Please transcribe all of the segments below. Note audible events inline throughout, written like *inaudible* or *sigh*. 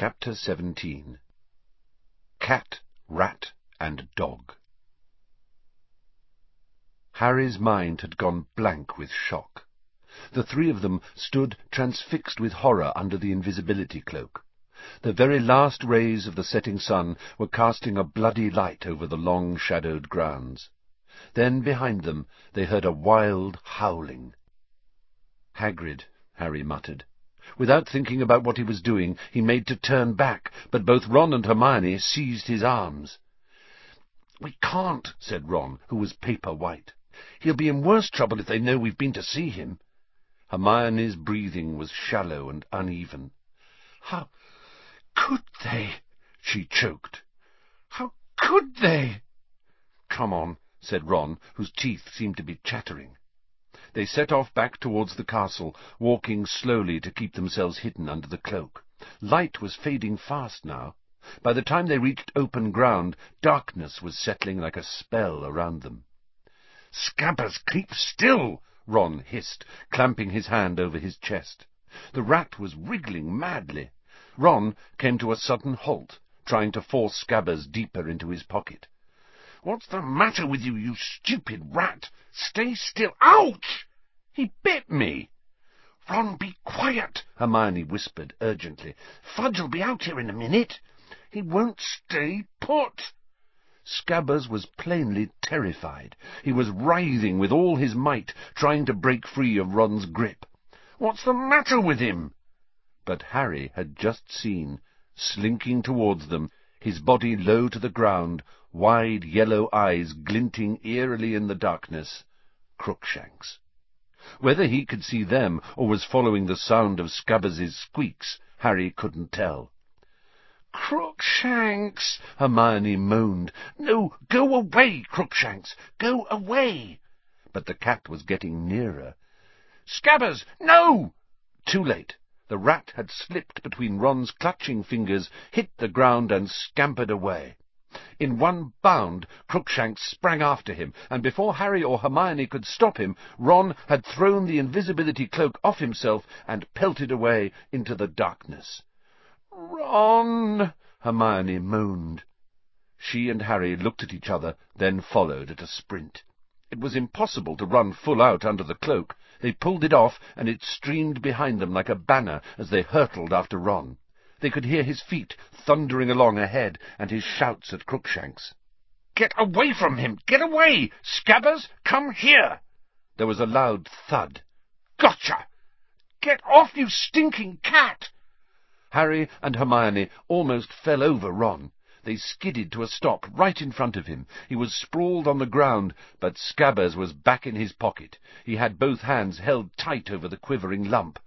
Chapter 17 Cat, Rat, and Dog Harry's mind had gone blank with shock. The three of them stood transfixed with horror under the invisibility cloak. The very last rays of the setting sun were casting a bloody light over the long shadowed grounds. Then behind them they heard a wild howling. Hagrid, Harry muttered. Without thinking about what he was doing, he made to turn back, but both Ron and Hermione seized his arms. "We can't," said Ron, who was paper white. "He'll be in worse trouble if they know we've been to see him." Hermione's breathing was shallow and uneven. "How could they?" she choked. "How could they?" "Come on," said Ron, whose teeth seemed to be chattering. They set off back towards the castle, walking slowly to keep themselves hidden under the cloak. Light was fading fast now. By the time they reached open ground, darkness was settling like a spell around them. "Scabbers, keep still!" Ron hissed, clamping his hand over his chest. The rat was wriggling madly. Ron came to a sudden halt, trying to force Scabbers deeper into his pocket. "What's the matter with you, you stupid rat? Stay still! Ouch! He bit me!" "Ron, be quiet!" Hermione whispered urgently. "Fudge'll be out here in a minute. He won't stay put." Scabbers was plainly terrified. He was writhing with all his might, trying to break free of Ron's grip. "What's the matter with him?" But Harry had just seen, slinking towards them, his body low to the ground, wide yellow eyes glinting eerily in the darkness, Crookshanks. Whether he could see them, or was following the sound of Scabbers's squeaks, Harry couldn't tell. "Crookshanks!" Hermione moaned. "No, go away, Crookshanks! Go away!" But the cat was getting nearer. "Scabbers, no!" Too late. The rat had slipped between Ron's clutching fingers, hit the ground, and scampered away. In one bound Crookshanks sprang after him, and before Harry or Hermione could stop him, Ron had thrown the invisibility cloak off himself and pelted away into the darkness. "Ron!" Hermione moaned. She and Harry looked at each other, then followed at a sprint. It was impossible to run full out under the cloak. They pulled it off, and it streamed behind them like a banner as they hurtled after Ron. They could hear his feet thundering along ahead, and his shouts at Crookshanks. "Get away from him! Get away! Scabbers, come here!" There was a loud thud. "Gotcha! Get off, you stinking cat!" Harry and Hermione almost fell over Ron. They skidded to a stop right in front of him. He was sprawled on the ground, but Scabbers was back in his pocket. He had both hands held tight over the quivering lump.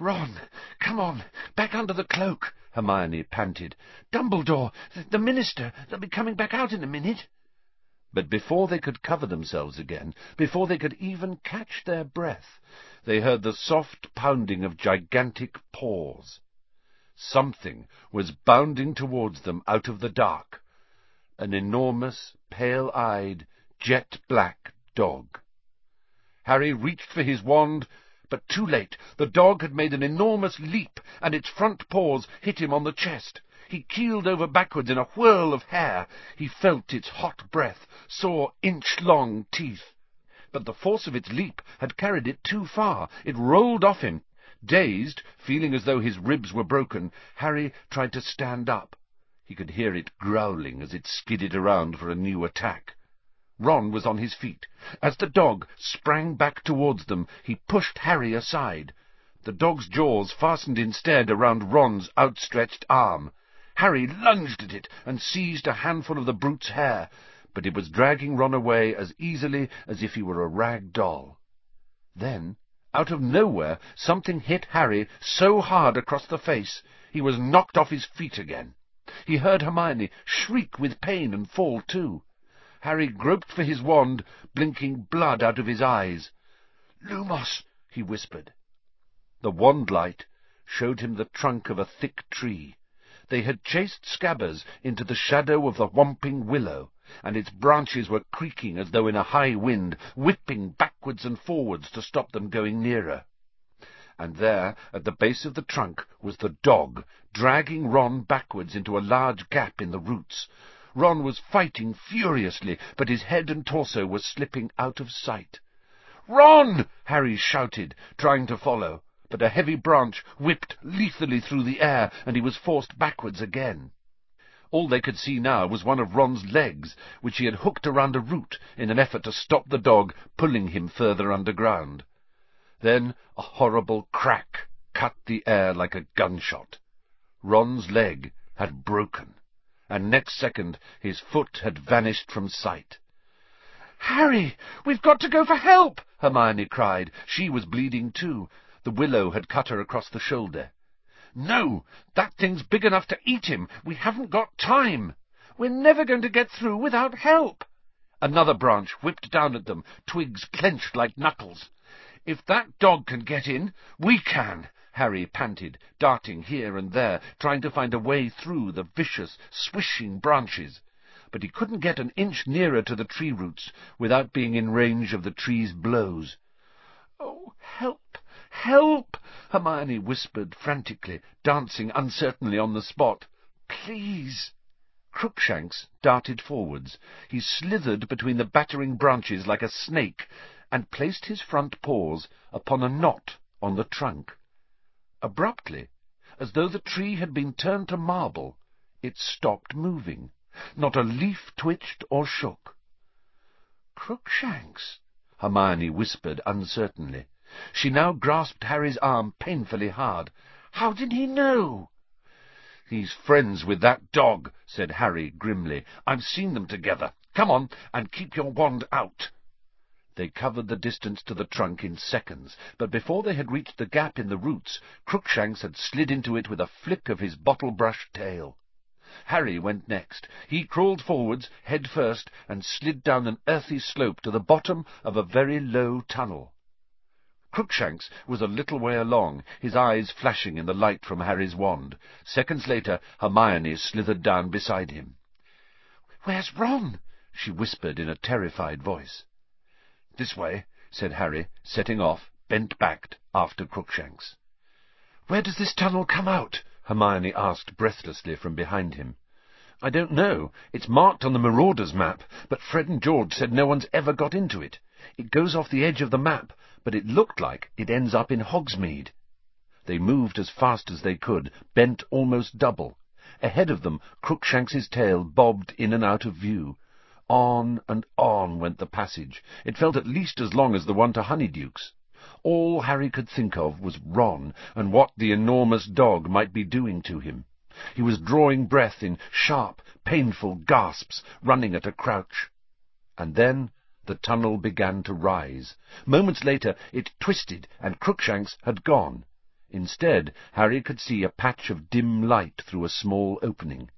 "Ron, come on, back under the cloak," Hermione panted. "Dumbledore, the minister, they'll be coming back out in a minute." But before they could cover themselves again, before they could even catch their breath, they heard the soft pounding of gigantic paws. Something was bounding towards them out of the dark. An enormous, pale-eyed, jet-black dog. Harry reached for his wand but too late. The dog had made an enormous leap, and its front paws hit him on the chest. He keeled over backwards in a whirl of hair. He felt its hot breath, saw inch-long teeth. But the force of its leap had carried it too far. It rolled off him. Dazed, feeling as though his ribs were broken, Harry tried to stand up. He could hear it growling as it skidded around for a new attack. Ron was on his feet. As the dog sprang back towards them, he pushed Harry aside. The dog's jaws fastened instead around Ron's outstretched arm. Harry lunged at it and seized a handful of the brute's hair, but it was dragging Ron away as easily as if he were a rag doll. Then, out of nowhere, something hit Harry so hard across the face he was knocked off his feet again. He heard Hermione shriek with pain and fall too. Harry groped for his wand, blinking blood out of his eyes. "Lumos!" he whispered. The wand light showed him the trunk of a thick tree. They had chased Scabbers into the shadow of the whomping willow, and its branches were creaking as though in a high wind, whipping backwards and forwards to stop them going nearer. and there, at the base of the trunk, was the dog, dragging Ron backwards into a large gap in the roots. Ron was fighting furiously, but his head and torso were slipping out of sight. Ron! Harry shouted, trying to follow, but a heavy branch whipped lethally through the air, and he was forced backwards again. All they could see now was one of Ron's legs, which he had hooked around a root in an effort to stop the dog pulling him further underground. Then a horrible crack cut the air like a gunshot. Ron's leg had broken, and next second his foot had vanished from sight. Harry, we've got to go for help! Hermione cried. She was bleeding too. The willow had cut her across the shoulder. No! That thing's big enough to eat him! We haven't got time! We're never going to get through without help! Another branch whipped down at them, twigs clenched like knuckles. If that dog can get in, we can! Harry panted, darting here and there, trying to find a way through the vicious, swishing branches. But he couldn't get an inch nearer to the tree roots without being in range of the tree's blows. Oh, help! Help! Hermione whispered frantically, dancing uncertainly on the spot. Please! Crookshanks darted forwards. He slithered between the battering branches like a snake, and placed his front paws upon a knot on the trunk. Abruptly, as though the tree had been turned to marble, it stopped moving. Not a leaf twitched or shook. Crookshanks, Hermione whispered uncertainly. She now grasped Harry's arm painfully hard. How did he know? He's friends with that dog, said Harry grimly. I've seen them together. Come on, and keep your wand out. They covered the distance to the trunk in seconds, but before they had reached the gap in the roots, Crookshanks had slid into it with a flick of his bottle-brush tail. Harry went next. He crawled forwards, head first, and slid down an earthy slope to the bottom of a very low tunnel. Crookshanks was a little way along, his eyes flashing in the light from Harry's wand. Seconds later, Hermione slithered down beside him. "Where's Ron?" she whispered in a terrified voice. "This way," said Harry, setting off, bent-backed, after Crookshanks. "Where does this tunnel come out?" Hermione asked breathlessly from behind him. "I don't know. It's marked on the Marauders map, but Fred and George said no one's ever got into it. It goes off the edge of the map, but it looked like it ends up in Hogsmeade. They moved as fast as they could, bent almost double. Ahead of them, Crookshanks's tail bobbed in and out of view. On and on went the passage. It felt at least as long as the one to Honeydukes. All Harry could think of was Ron, and what the enormous dog might be doing to him. He was drawing breath in sharp, painful gasps, running at a crouch. And then the tunnel began to rise. Moments later it twisted, and Crookshanks had gone. Instead, Harry could see a patch of dim light through a small opening.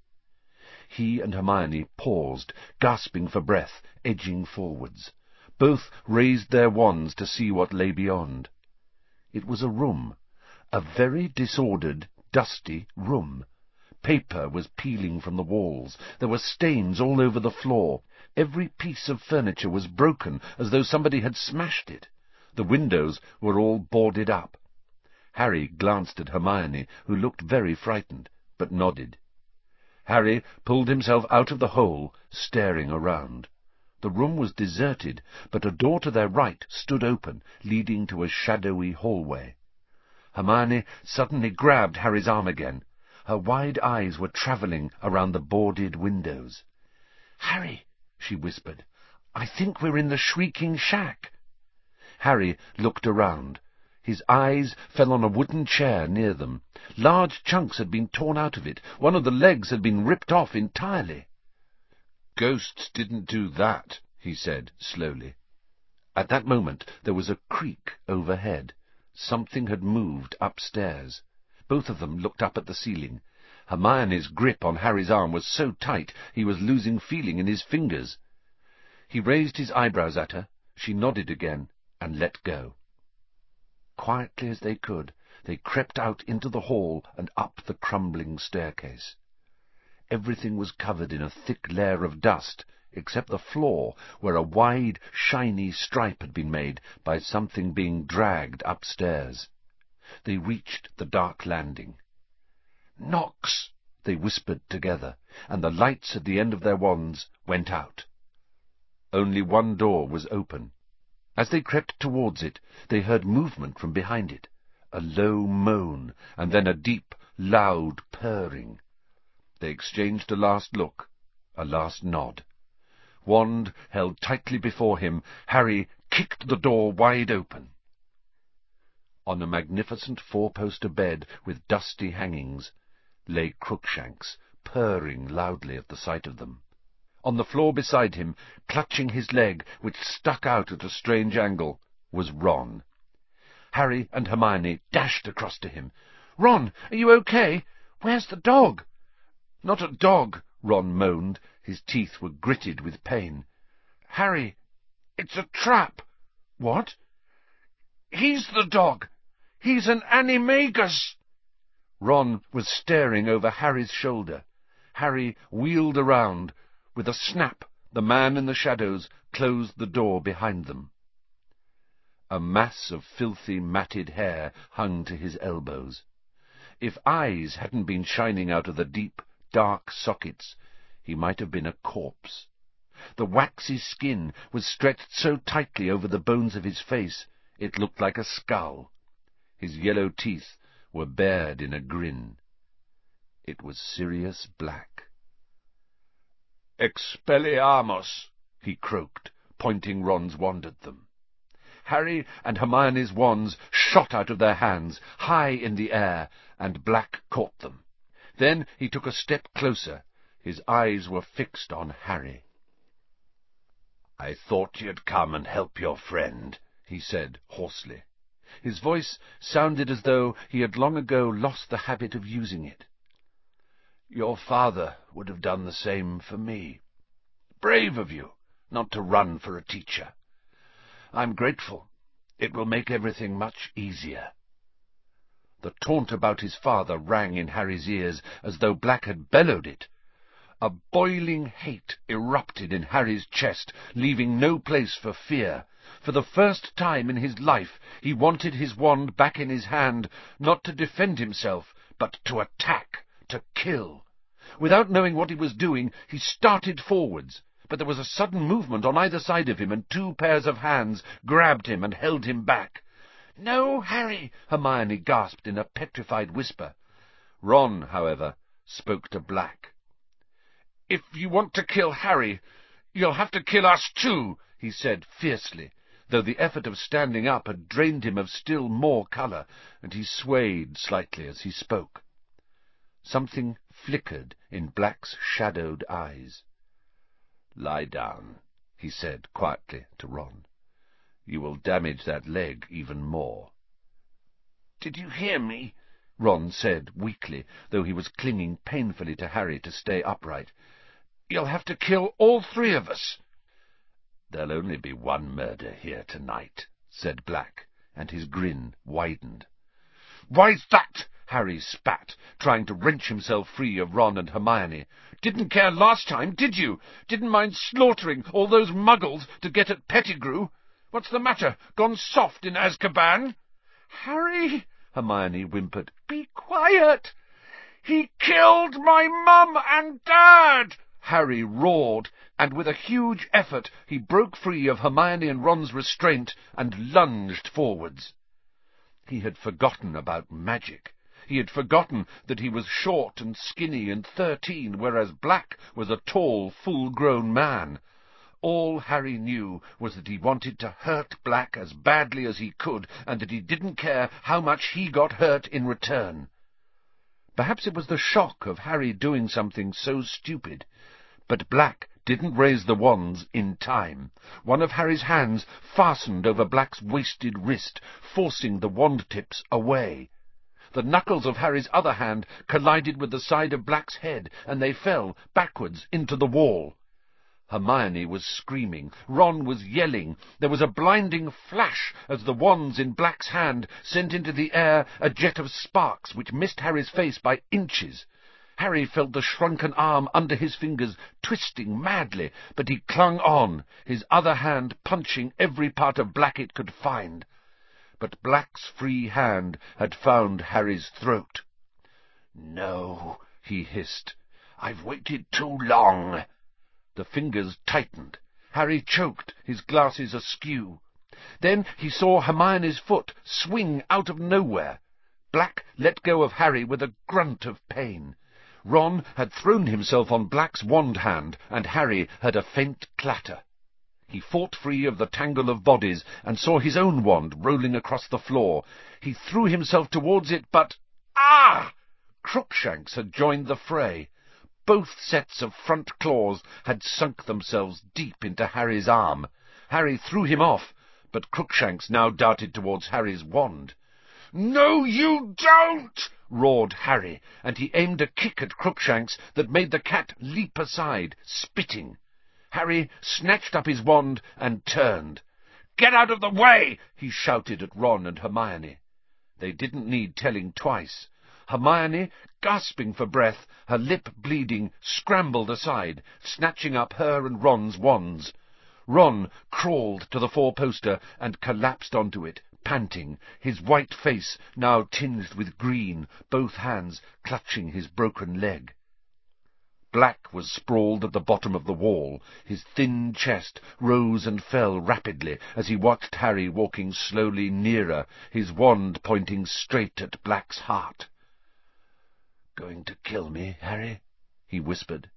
He and Hermione paused, gasping for breath, edging forwards. Both raised their wands to see what lay beyond. It was a room, a very disordered, dusty room. Paper was peeling from the walls. There were stains all over the floor. Every piece of furniture was broken, as though somebody had smashed it. The windows were all boarded up. Harry glanced at Hermione, who looked very frightened, but nodded. Harry pulled himself out of the hole, staring around. The room was deserted, but a door to their right stood open, leading to a shadowy hallway. Hermione suddenly grabbed Harry's arm again. Her wide eyes were travelling around the boarded windows. "Harry," she whispered, "I think we're in the Shrieking Shack." Harry looked around. His eyes fell on a wooden chair near them. Large chunks had been torn out of it. One of the legs had been ripped off entirely. "Ghosts didn't do that," he said slowly. At that moment there was a creak overhead. Something had moved upstairs. Both of them looked up at the ceiling. Hermione's grip on Harry's arm was so tight he was losing feeling in his fingers. He raised his eyebrows at her. She nodded again and let go. Quietly as they could, they crept out into the hall and up the crumbling staircase. Everything was covered in a thick layer of dust, except the floor, where a wide, shiny stripe had been made by something being dragged upstairs. They reached the dark landing. Nox! they whispered together, and the lights at the end of their wands went out. Only one door was open. As they crept towards it, they heard movement from behind it, a low moan, and then a deep, loud purring. They exchanged a last look, a last nod. Wand held tightly before him, Harry kicked the door wide open. On a magnificent four-poster bed with dusty hangings lay Crookshanks, purring loudly at the sight of them. On the floor beside him, clutching his leg, which stuck out at a strange angle, was Ron. Harry and Hermione dashed across to him. "Ron, are you okay? Where's the dog?" "Not a dog," Ron moaned. His teeth were gritted with pain. "Harry, it's a trap." "What?" "He's the dog. He's an animagus." Ron was staring over Harry's shoulder. Harry wheeled around. With a snap, the man in the shadows closed the door behind them. A mass of filthy, matted hair hung to his elbows. If eyes hadn't been shining out of the deep, dark sockets, he might have been a corpse. The waxy skin was stretched so tightly over the bones of his face, it looked like a skull. His yellow teeth were bared in a grin. It was Sirius Black. Expelliarmus, he croaked, pointing Ron's wand at them. Harry and Hermione's wands shot out of their hands, high in the air, and Black caught them. Then he took a step closer. His eyes were fixed on Harry. "I thought you'd come and help your friend," he said hoarsely. His voice sounded as though he had long ago lost the habit of using it. Your father would have done the same for me. Brave of you, not to run for a teacher. I'm grateful. It will make everything much easier. The taunt about his father rang in Harry's ears as though Black had bellowed it. A boiling hate erupted in Harry's chest, leaving no place for fear. For the first time in his life he wanted his wand back in his hand, not to defend himself, but to attack to kill. Without knowing what he was doing, he started forwards, but there was a sudden movement on either side of him, and two pairs of hands grabbed him and held him back. "No, Harry!" Hermione gasped in a petrified whisper. Ron, however, spoke to Black. "If you want to kill Harry, you'll have to kill us too," he said fiercely, though the effort of standing up had drained him of still more colour, and he swayed slightly as he spoke. Something flickered in Black's shadowed eyes. "Lie down," he said quietly to Ron. "You will damage that leg even more." "Did you hear me?" Ron said weakly, though he was clinging painfully to Harry to stay upright. "You'll have to kill all three of us." "There'll only be one murder here tonight," said Black, and his grin widened. "Why's that?" Harry spat, trying to wrench himself free of Ron and Hermione. "Didn't care last time, did you? Didn't mind slaughtering all those muggles to get at Pettigrew? What's the matter? Gone soft in Azkaban?" "Harry!" Hermione whimpered. "Be quiet!" "He killed my mum and dad!" Harry roared, and with a huge effort he broke free of Hermione and Ron's restraint and lunged forwards. He had forgotten about magic. He had forgotten that he was short and skinny and thirteen, whereas Black was a tall, full-grown man. All Harry knew was that he wanted to hurt Black as badly as he could, and that he didn't care how much he got hurt in return. Perhaps it was the shock of Harry doing something so stupid, but Black didn't raise the wands in time. One of Harry's hands fastened over Black's wasted wrist, forcing the wand tips away. The knuckles of Harry's other hand collided with the side of Black's head, and they fell backwards into the wall. Hermione was screaming. Ron was yelling. There was a blinding flash as the wands in Black's hand sent into the air a jet of sparks which missed Harry's face by inches. Harry felt the shrunken arm under his fingers twisting madly, but he clung on, his other hand punching every part of Black it could find. but Black's free hand had found Harry's throat. No, he hissed. I've waited too long. The fingers tightened. Harry choked, his glasses askew. Then he saw Hermione's foot swing out of nowhere. Black let go of Harry with a grunt of pain. Ron had thrown himself on Black's wand hand, and Harry heard a faint clatter. He fought free of the tangle of bodies and saw his own wand rolling across the floor. He threw himself towards it, but... Ah! Crookshanks had joined the fray. Both sets of front claws had sunk themselves deep into Harry's arm. Harry threw him off, but Crookshanks now darted towards Harry's wand. No, you don't! Roared Harry, and he aimed a kick at Crookshanks that made the cat leap aside, spitting. Harry snatched up his wand and turned. Get out of the way! he shouted at Ron and Hermione. They didn't need telling twice. Hermione, gasping for breath, her lip bleeding, scrambled aside, snatching up her and Ron's wands. Ron crawled to the four-poster and collapsed onto it, panting, his white face now tinged with green, both hands clutching his broken leg. Black was sprawled at the bottom of the wall. His thin chest rose and fell rapidly as he watched Harry walking slowly nearer, his wand pointing straight at Black's heart. "Going to kill me, Harry?" he whispered.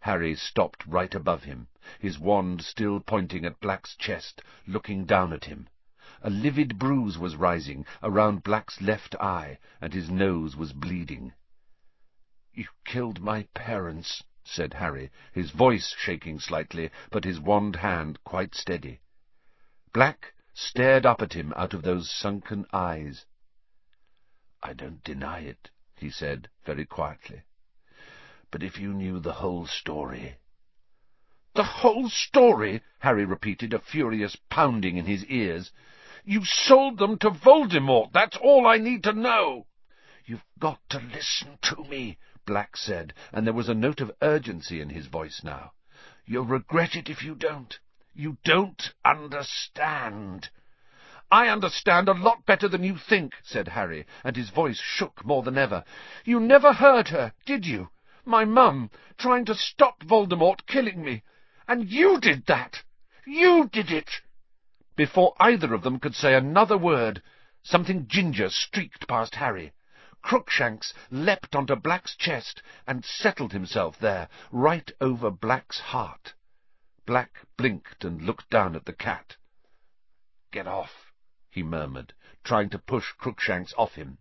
Harry stopped right above him, his wand still pointing at Black's chest, looking down at him. A livid bruise was rising around Black's left eye, and his nose was bleeding. "You killed my parents," said Harry, his voice shaking slightly, but his wand hand quite steady. Black stared up at him out of those sunken eyes. "I don't deny it," he said, very quietly. "But if you knew the whole story—" "The whole story?" Harry repeated, a furious pounding in his ears. You sold them to Voldemort. That's all I need to know. You've got to listen to me, Black said, and there was a note of urgency in his voice now. You'll regret it if you don't. You don't understand. I understand a lot better than you think, said Harry, and his voice shook more than ever. You never heard her, did you? My mum, trying to stop Voldemort killing me. And you did that! You did it! Before either of them could say another word, something ginger streaked past Harry. Crookshanks leapt onto Black's chest and settled himself there, right over Black's heart. Black blinked and looked down at the cat. "Get off," he murmured, trying to push Crookshanks off him.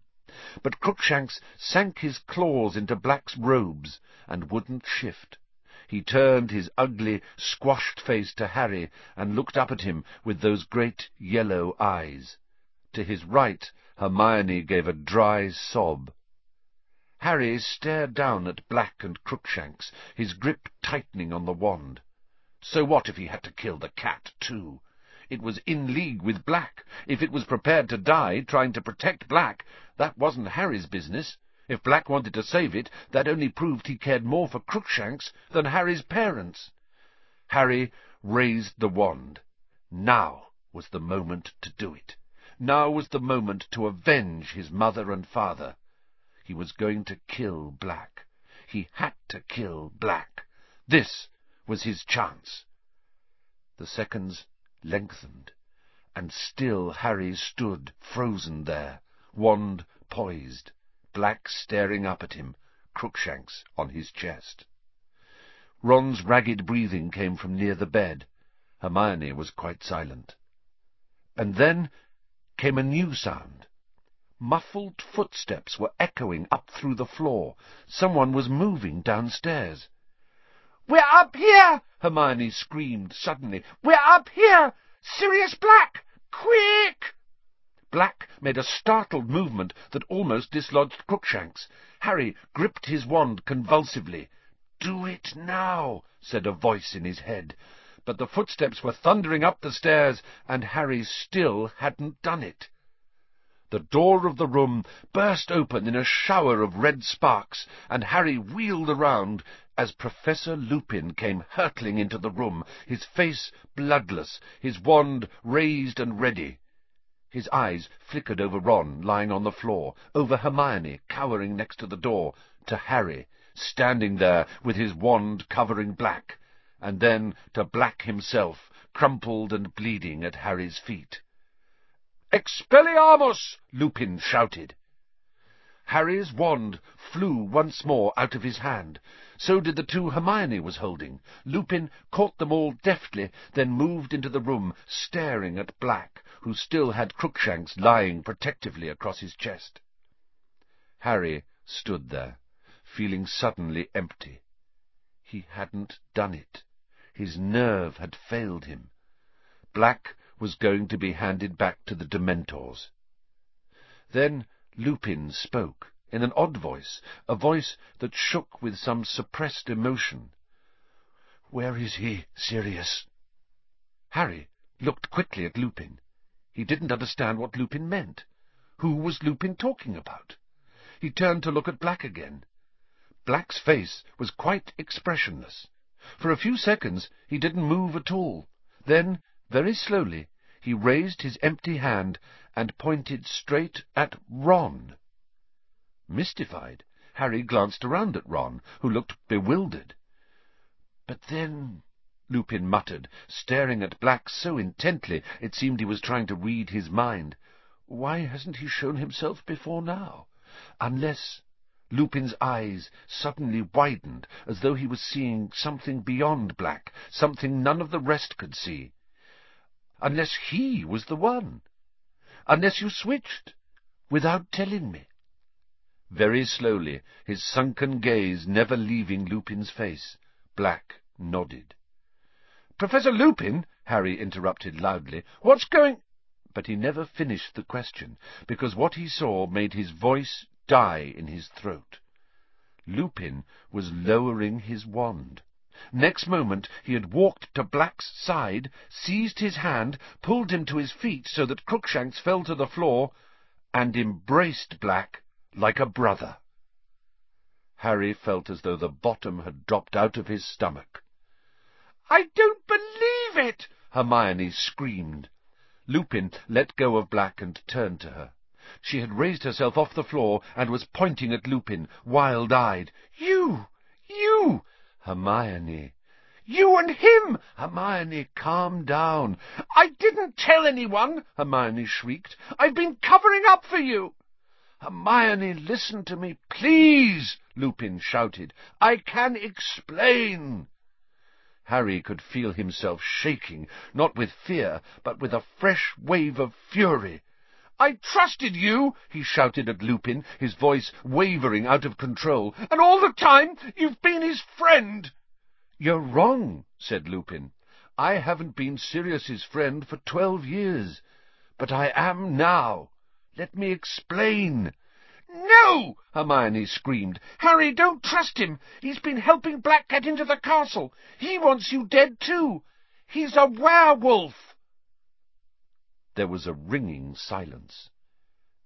But Crookshanks sank his claws into Black's robes and wouldn't shift. He turned his ugly, squashed face to Harry and looked up at him with those great yellow eyes. To his right, Hermione gave a dry sob. Harry stared down at Black and Crookshanks, his grip tightening on the wand. So what if he had to kill the cat, too? It was in league with Black. If it was prepared to die trying to protect Black, that wasn't Harry's business. If Black wanted to save it, that only proved he cared more for Crookshanks than Harry's parents. Harry raised the wand. Now was the moment to do it. Now was the moment to avenge his mother and father. He was going to kill Black. He had to kill Black. This was his chance. The seconds lengthened, and still Harry stood frozen there, wand poised. Black staring up at him, Crookshanks on his chest. Ron's ragged breathing came from near the bed. Hermione was quite silent. And then came a new sound. Muffled footsteps were echoing up through the floor. Someone was moving downstairs. "We're up here!" Hermione screamed suddenly. "We're up here! Sirius Black! Quick!" Black made a startled movement that almost dislodged Crookshanks. Harry gripped his wand convulsively. "Do it now," said a voice in his head. But the footsteps were thundering up the stairs, and Harry still hadn't done it. The door of the room burst open in a shower of red sparks, and Harry wheeled around as Professor Lupin came hurtling into the room, his face bloodless, his wand raised and ready. His eyes flickered over Ron, lying on the floor, over Hermione, cowering next to the door, to Harry, standing there with his wand covering Black, and then to Black himself, crumpled and bleeding at Harry's feet. Expelliarmus! Lupin shouted. Harry's wand flew once more out of his hand. So did the two Hermione was holding. Lupin caught them all deftly, then moved into the room, staring at Black, who still had Crookshanks lying protectively across his chest. Harry stood there, feeling suddenly empty. He hadn't done it. His nerve had failed him. Black was going to be handed back to the Dementors. Then Lupin spoke, in an odd voice, a voice that shook with some suppressed emotion. "Where is he, Sirius?" Harry looked quickly at Lupin. He didn't understand what Lupin meant. Who was Lupin talking about? He turned to look at Black again. Black's face was quite expressionless. For a few seconds he didn't move at all. Then, very slowly, he raised his empty hand and pointed straight at Ron. Mystified, Harry glanced around at Ron, who looked bewildered. But then, Lupin muttered, staring at Black so intently it seemed he was trying to read his mind, why hasn't he shown himself before now? Unless... Lupin's eyes suddenly widened, as though he was seeing something beyond Black, something none of the rest could see unless he was the one, unless you switched, without telling me. Very slowly, his sunken gaze never leaving Lupin's face, Black nodded. Professor Lupin, Harry interrupted loudly, what's going... But he never finished the question, because what he saw made his voice die in his throat. Lupin was lowering his wand. Next moment he had walked to Black's side, seized his hand, pulled him to his feet so that Crookshanks fell to the floor, and embraced Black like a brother. Harry felt as though the bottom had dropped out of his stomach. "I don't believe it!" Hermione screamed. Lupin let go of Black and turned to her. She had raised herself off the floor and was pointing at Lupin, wild-eyed. "You! You! Hermione. You and him! Hermione, calm down. I didn't tell anyone, Hermione shrieked. I've been covering up for you. Hermione, listen to me, please, Lupin shouted. I can explain. Harry could feel himself shaking, not with fear, but with a fresh wave of fury. I trusted you, he shouted at Lupin, his voice wavering out of control, and all the time you've been his friend. You're wrong, said Lupin. I haven't been Sirius's friend for twelve years, but I am now. Let me explain. No! Hermione screamed. Harry, don't trust him. He's been helping Black get into the castle. He wants you dead too. He's a werewolf. There was a ringing silence.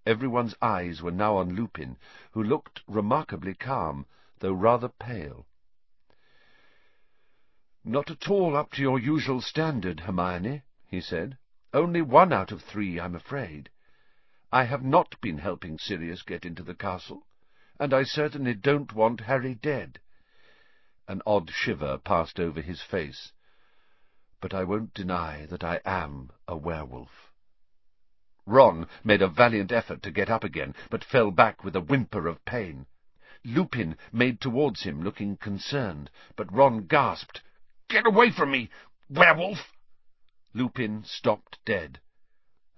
Everyone's eyes were now on Lupin, who looked remarkably calm, though rather pale. "Not at all up to your usual standard, Hermione," he said. "Only one out of three, I'm afraid. I have not been helping Sirius get into the castle, and I certainly don't want Harry dead." An odd shiver passed over his face. "But I won't deny that I am a werewolf." Ron made a valiant effort to get up again, but fell back with a whimper of pain. Lupin made towards him, looking concerned, but Ron gasped, "Get away from me, werewolf!" Lupin stopped dead.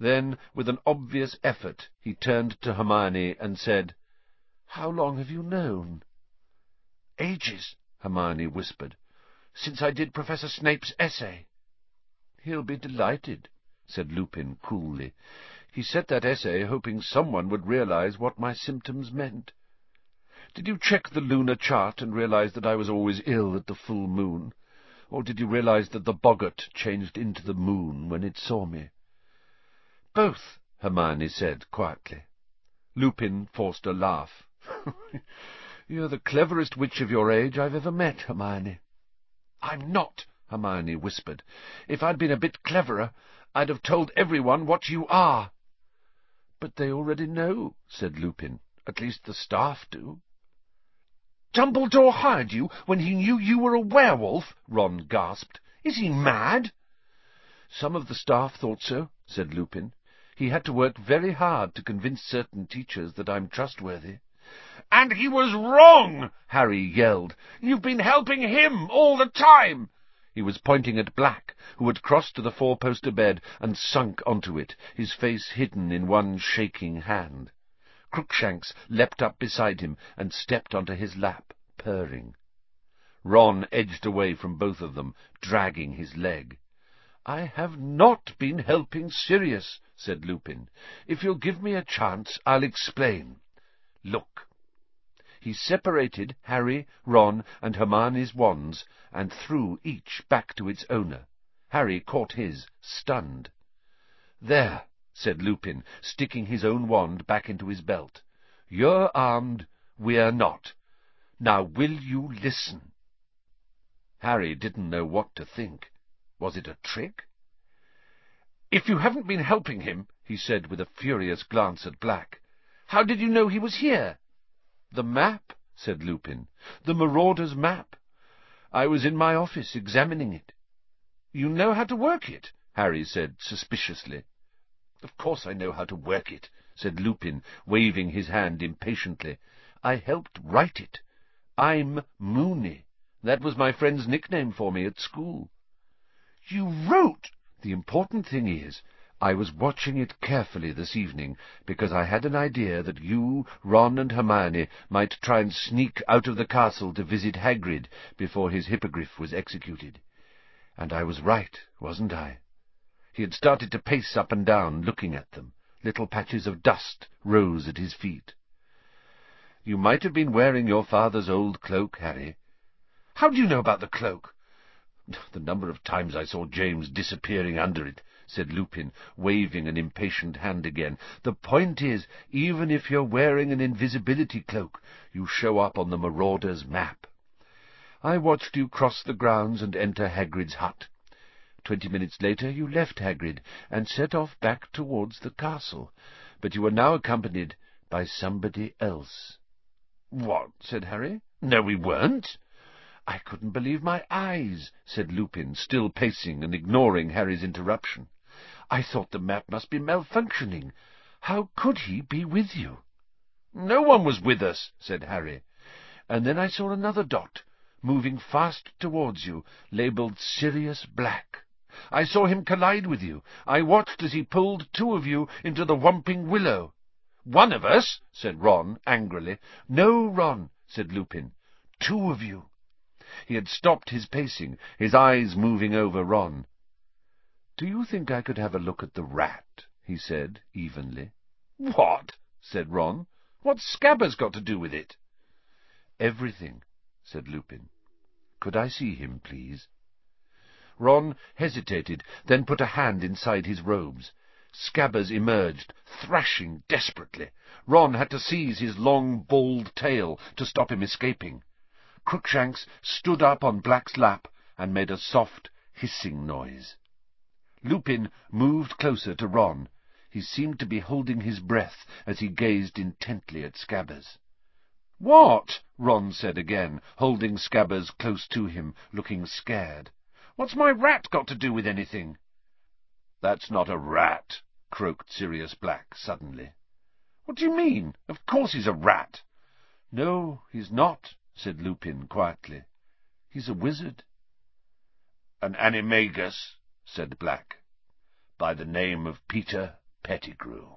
Then, with an obvious effort, he turned to Hermione and said, "How long have you known?" "Ages," Hermione whispered. "Since I did Professor Snape's essay." "He'll be delighted," said Lupin coolly. He set that essay hoping someone would realize what my symptoms meant. Did you check the lunar chart and realize that I was always ill at the full moon? Or did you realize that the boggart changed into the moon when it saw me? Both, Hermione said quietly. Lupin forced a laugh. *laughs* You're the cleverest witch of your age I've ever met, Hermione. I'm not, Hermione whispered. If I'd been a bit cleverer, I'd have told everyone what you are. But they already know, said Lupin. At least the staff do. Dumbledore hired you when he knew you were a werewolf? Ron gasped. Is he mad? Some of the staff thought so, said Lupin. He had to work very hard to convince certain teachers that I'm trustworthy. And he was wrong! Harry yelled. You've been helping him all the time! He was pointing at Black, who had crossed to the four-poster bed and sunk onto it, his face hidden in one shaking hand. Crookshanks leapt up beside him and stepped onto his lap, purring. Ron edged away from both of them, dragging his leg. "I have not been helping Sirius," said Lupin. "If you'll give me a chance, I'll explain. Look." He separated Harry, Ron, and Hermione's wands and threw each back to its owner. Harry caught his, stunned. "There said Lupin, sticking his own wand back into his belt. You're armed, we're not. Now will you listen? Harry didn't know what to think. Was it a trick? If you haven't been helping him, he said with a furious glance at Black, how did you know he was here? The map, said Lupin. The Marauder's map. I was in my office examining it. You know how to work it? Harry said suspiciously. Of course I know how to work it, said Lupin, waving his hand impatiently. I helped write it. I'm Moony. That was my friend's nickname for me at school. You wrote! The important thing is, I was watching it carefully this evening, because I had an idea that you, Ron, and Hermione might try and sneak out of the castle to visit Hagrid before his hippogriff was executed. And I was right, wasn't I? He had started to pace up and down, looking at them. Little patches of dust rose at his feet. You might have been wearing your father's old cloak, Harry. How do you know about the cloak? The number of times I saw James disappearing under it, said Lupin, waving an impatient hand again. The point is, even if you're wearing an invisibility cloak, you show up on the Marauder's map. I watched you cross the grounds and enter Hagrid's hut. Twenty minutes later you left Hagrid, and set off back towards the castle, but you were now accompanied by somebody else. "What?" said Harry. "No, we weren't." "I couldn't believe my eyes," said Lupin, still pacing and ignoring Harry's interruption. "I thought the map must be malfunctioning. How could he be with you?" "No one was with us," said Harry. "And then I saw another dot, moving fast towards you, labelled Sirius Black. I saw him collide with you. I watched as he pulled two of you into the Whomping Willow. One of us, said Ron angrily. No, Ron, said Lupin. Two of you. He had stopped his pacing, his eyes moving over Ron. Do you think I could have a look at the rat? he said, evenly. What? said Ron. What's Scabbers got to do with it? Everything, said Lupin. Could I see him, please? Ron hesitated, then put a hand inside his robes. Scabbers emerged, thrashing desperately. Ron had to seize his long, bald tail to stop him escaping. Crookshanks stood up on Black's lap and made a soft, hissing noise. Lupin moved closer to Ron. He seemed to be holding his breath as he gazed intently at Scabbers. "What?" Ron said again, holding Scabbers close to him, looking scared. What's my rat got to do with anything? That's not a rat, croaked Sirius Black suddenly. What do you mean? Of course he's a rat. No, he's not, said Lupin quietly. He's a wizard. An animagus, said Black, by the name of Peter Pettigrew.